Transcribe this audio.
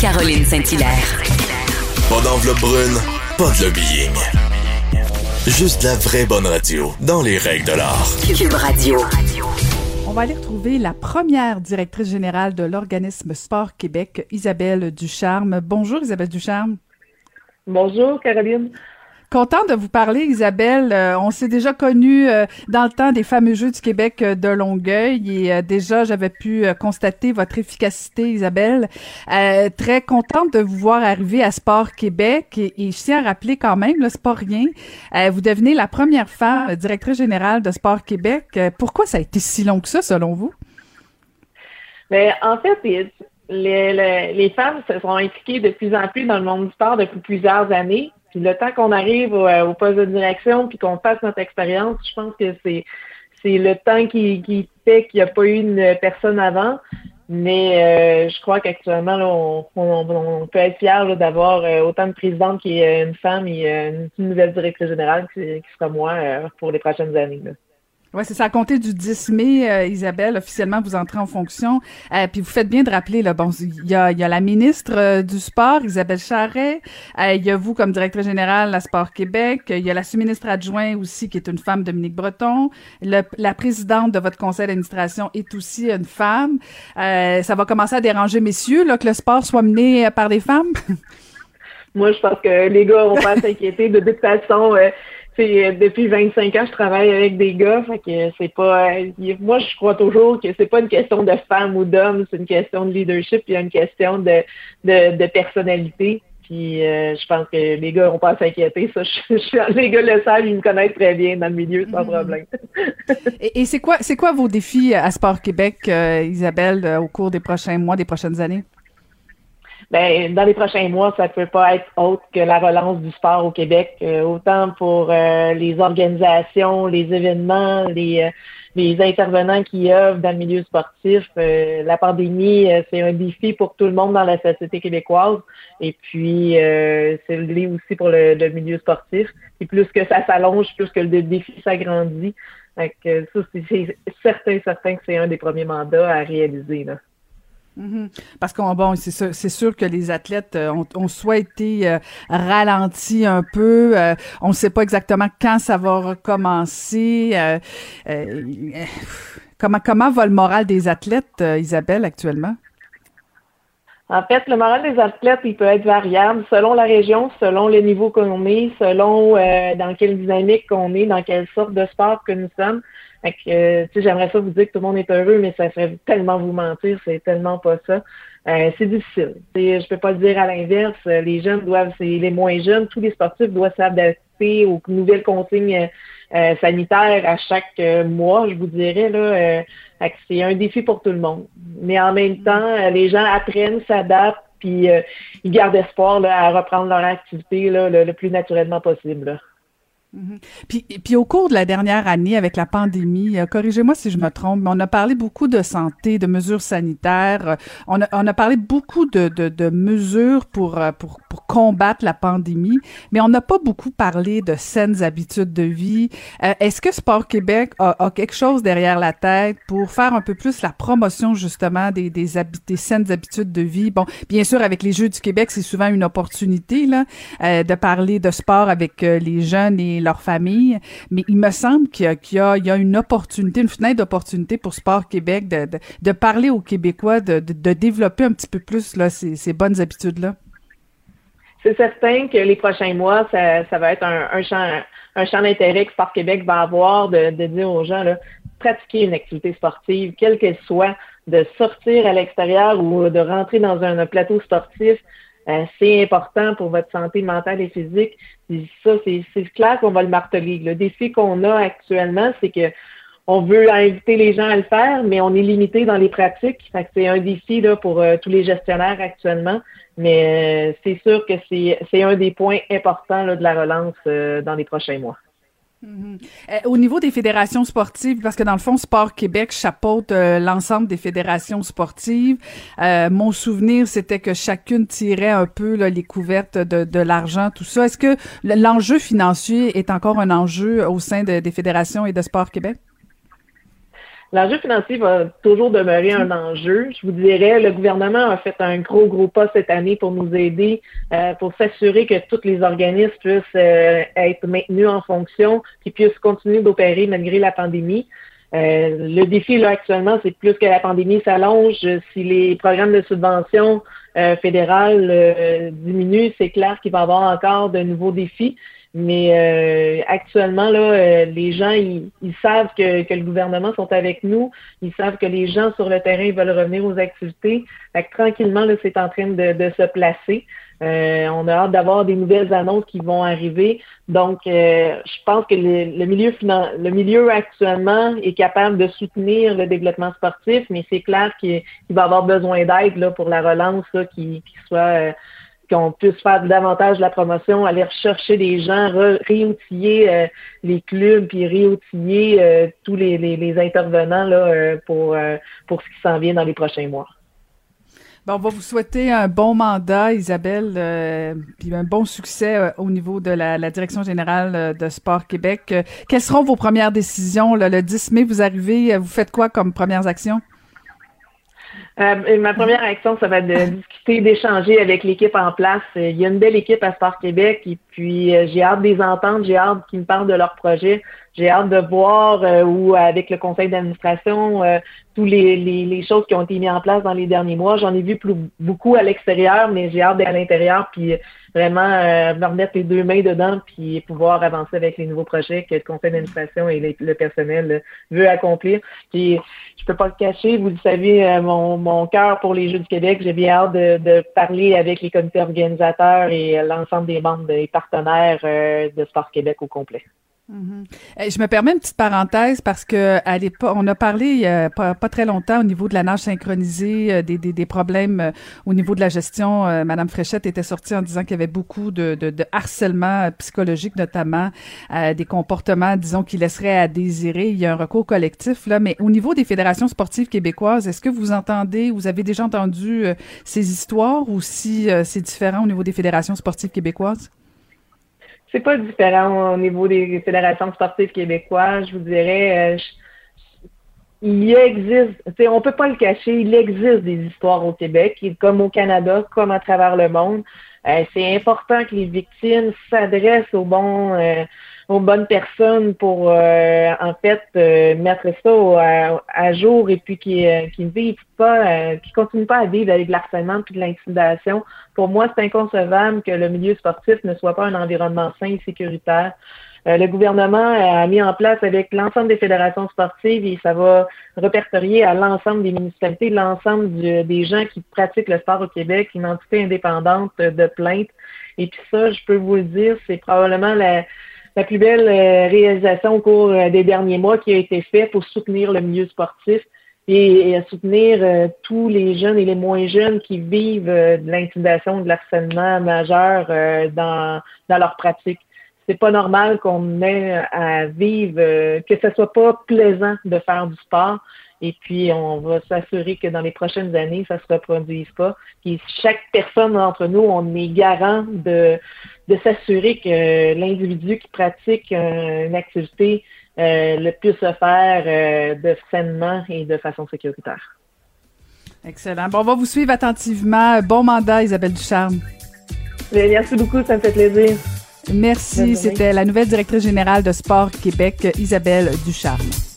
Caroline Saint-Hilaire. Pas d'enveloppe brune, pas de lobbying. Juste la vraie bonne radio, dans les règles de l'art. Cube Radio. On va aller retrouver la première directrice générale de l'organisme Sport Québec, Isabelle Ducharme. Bonjour Isabelle Ducharme. Bonjour Caroline. Content de vous parler, Isabelle. Euh, on s'est déjà connu euh, dans le temps des fameux Jeux du Québec euh, de Longueuil et déjà j'avais pu constater votre efficacité, Isabelle. très contente de vous voir arriver à Sport Québec et, et je tiens à rappeler quand même, le sport rien, vous devenez la première femme directrice générale de Sport Québec. pourquoi ça a été si long que ça, selon vous? Mais en fait, les, les, les femmes se sont impliquées de plus en plus dans le monde du sport depuis plusieurs années. Puis le temps qu'on arrive au, euh, poste de direction puis qu'on fasse notre expérience, je pense que c'est c'est le temps qui, qui fait qu'il n'y a pas eu une personne avant. Mais euh, je crois qu'actuellement, on, on, peut être fier d'avoir euh, autant de présidentes qui est une femme et une nouvelle directrice générale qui, qui sera moi pour les prochaines années. Là. Oui, c'est ça. À compter du 10 mai, euh, Isabelle, officiellement, vous entrez en fonction. Euh, puis vous faites bien de rappeler, là, bon, il y a, y a la ministre euh, du Sport, Isabelle Charret. Il y a vous comme directrice générale à Sport Québec. Il y a la sous-ministre adjointe aussi, qui est une femme, Dominique Breton. la présidente de votre conseil d'administration est aussi une femme. ça va commencer à déranger messieurs, là, que le sport soit mené par des femmes? Moi, je pense que les gars vont pas s'inquiéter. De toute façon, euh, depuis 25 ans, je travaille avec des gars, fait que c'est pas. Euh, moi, je crois toujours que c'est pas une question de femme ou d'homme, c'est une question de leadership, puis une question de, de, personnalité. Puis euh, je pense que les gars n'ont pas à s'inquiéter. Ça, je, les gars le savent, ils me connaissent très bien dans le milieu, sans mm-hmm. problème. et, c'est quoi, c'est quoi vos défis à Sport Québec, Isabelle, au cours des prochains mois, des prochaines années? Ben, dans les prochains mois, ça ne peut pas être autre que la relance du sport au Québec, euh, autant pour euh, les organisations, les événements, les, euh, les intervenants qui œuvrent dans le milieu sportif. la pandémie, c'est un défi pour tout le monde dans la société québécoise. Et puis, c'est le aussi pour le, milieu sportif. Et plus que ça s'allonge, plus que le défi s'agrandit. Donc, ça, c'est certain, certain que c'est un des premiers mandats à réaliser. Là. Mhm. Parce qu'on bon, c'est sûr, sûr que les athlètes euh, ont, ont soit été euh, ralentis un peu, euh, on ne sait pas exactement quand ça va recommencer. comment comment va le moral des athlètes, Isabelle, actuellement? En fait, le moral des athlètes, il peut être variable selon la région, selon le niveau qu'on est, selon dans quelle dynamique qu'on est, dans quelle sorte de sport que nous sommes. Fait que, euh, j'aimerais ça vous dire que tout le monde est heureux, mais ça ferait tellement vous mentir, c'est tellement pas ça. Euh, c'est difficile. Je peux pas le dire à l'inverse. Les jeunes doivent, c'est les moins jeunes, tous les sportifs doivent s'adapter aux nouvelles consignes euh, sanitaires à chaque mois, je vous dirais là. c'est un défi pour tout le monde. Mais en même temps, les gens apprennent, s'adaptent, puis ils gardent espoir à reprendre leur activité là, le, plus naturellement possible. Mhm. Puis, puis au cours de la dernière année avec la pandémie, euh, corrigez-moi si je me trompe, mais on a parlé beaucoup de santé, de mesures sanitaires, euh, on, a, on a parlé beaucoup de, de, de mesures pour, euh, pour, pour combattre la pandémie, mais on n'a pas beaucoup parlé de saines habitudes de vie. Est-ce que Sport Québec a, a, quelque chose derrière la tête pour faire un peu plus la promotion justement des, des, des saines habitudes de vie? Bon, bien sûr, avec les Jeux du Québec, c'est souvent une opportunité là, de parler de sport avec les jeunes et leur famille. Mais il me semble qu'il y, a, une opportunité, une fenêtre d'opportunité pour Sport Québec de, parler aux Québécois, de, développer un petit peu plus là, ces, bonnes habitudes-là. C'est certain que les prochains mois, ça, va être un, champ, un d'intérêt que Sport Québec va avoir de, dire aux gens, là, pratiquer une activité sportive, quelle qu'elle soit, de sortir à l'extérieur ou de rentrer dans un plateau sportif, euh, c'est important pour votre santé mentale et physique. ça, c'est clair qu'on va le marteler. Le défi qu'on a actuellement, c'est que on veut inviter les gens à le faire, mais on est limité dans les pratiques. c'est un défi là, pour euh, tous les gestionnaires actuellement. Mais euh, c'est sûr que c'est un des points importants de la relance dans les prochains mois. Mhm. Euh, au niveau des fédérations sportives, parce que dans le fond, Sport Québec chapeaute euh, l'ensemble des fédérations sportives. Euh, mon souvenir, c'était que chacune tirait un peu les couvertes de, l'argent, tout ça. Est-ce que l'enjeu financier est encore un enjeu au sein des fédérations et de Sport Québec? L'enjeu financier va toujours demeurer un enjeu. Je vous dirais, le gouvernement a fait un gros, gros pas cette année pour nous aider, euh, pour s'assurer que tous les organismes puissent euh, être maintenus en fonction, qui puissent continuer d'opérer malgré la pandémie. Euh, le défi là actuellement, c'est plus que la pandémie s'allonge. Si les programmes de subvention fédérales diminuent, c'est clair qu'il va y avoir encore de nouveaux défis. Mais euh, actuellement, là, euh, les gens, ils, savent que, que, le gouvernement sont avec nous. Ils savent que les gens sur le terrain veulent revenir aux activités. Fait tranquillement, là, c'est en train de, de se placer. Euh, on a hâte d'avoir des nouvelles annonces qui vont arriver. Donc, je pense que le, milieu le milieu actuellement est capable de soutenir le développement sportif, mais c'est clair qu'il va avoir besoin d'aide pour la relance là, qui, qui soit qu'on puisse faire davantage de la promotion, aller rechercher des gens, réoutiller euh, les clubs, puis réoutiller euh, tous les, intervenants euh, pour, ce qui s'en vient dans les prochains mois. Bon, on va vous souhaiter un bon mandat, Isabelle, puis un bon succès au niveau de la, la, Direction générale de Sport Québec. quelles seront vos premières décisions? le 10 mai, vous arrivez, vous faites quoi comme premières actions? Euh, ma première action, ça va être de discuter, d'échanger avec l'équipe en place. Il y a une belle équipe à Sport Québec et puis euh, j'ai hâte des entendre, j'ai hâte qu'ils me parlent de leur projet. J'ai hâte de voir euh, où, avec le conseil d'administration, euh, tous les, les, choses qui ont été mises en place dans les derniers mois. J'en ai vu plus, beaucoup à l'extérieur, mais j'ai hâte d'être à l'intérieur, puis vraiment euh, me les deux mains dedans, puis pouvoir avancer avec les nouveaux projets que le conseil d'administration et le personnel veut accomplir. Puis je peux pas le cacher, vous le savez, mon, mon cœur pour les Jeux du Québec. J'ai bien hâte de, de, parler avec les comités organisateurs et l'ensemble des membres et partenaires de Sport Québec au complet. Mm-hmm. Je me permets une petite parenthèse parce que à l'époque, on a parlé il a pas, très longtemps au niveau de la nage synchronisée, euh, des, des, des problèmes euh, au niveau de la gestion. Euh, Madame Fréchette était sortie en disant qu'il y avait beaucoup de, de, de harcèlement psychologique, notamment des comportements, disons, qui laisseraient à désirer. Il y a un recours collectif là, mais au niveau des fédérations sportives québécoises, est-ce que vous entendez, vous avez déjà entendu ces histoires ou si c'est différent au niveau des fédérations sportives québécoises? C'est pas différent au niveau des fédérations sportives québécoises. Je vous dirais, euh, il existe, on peut pas le cacher, il existe des histoires au Québec, comme au Canada, comme à travers le monde. Euh, c'est important que les victimes s'adressent aux bons, euh, aux bonnes personnes pour euh, en fait euh, mettre ça à, jour et puis qui euh, qui ne vivent pas, qui continuent pas à vivre avec l'harcèlement puis de l'intimidation. Pour moi, c'est inconcevable que le milieu sportif ne soit pas un environnement sain et sécuritaire. Le gouvernement a mis en place avec l'ensemble des fédérations sportives et ça va répertorier à l'ensemble des municipalités, l'ensemble des gens qui pratiquent le sport au Québec, une entité indépendante de plainte. Et puis ça, je peux vous le dire, c'est probablement la, plus belle euh, réalisation au cours euh, des derniers mois qui a été faite pour soutenir le milieu sportif et, soutenir euh, tous les jeunes et les moins jeunes qui vivent de l'intimidation, de l'harcèlement majeur dans, dans leur pratique. C'est pas normal qu'on ait à vivre, que ce soit pas plaisant de faire du sport. Et puis, on va s'assurer que dans les prochaines années, ça se reproduise pas. Puis, chaque personne d'entre nous, on est garant de, de s'assurer que l'individu qui pratique une activité euh, le puisse se faire euh, de sainement et de façon sécuritaire. Excellent. Bon, on va vous suivre attentivement. Bon mandat, Isabelle Ducharme. Merci beaucoup, ça me fait plaisir. Merci. C'était la nouvelle directrice générale de Sport Québec, Isabelle Ducharme.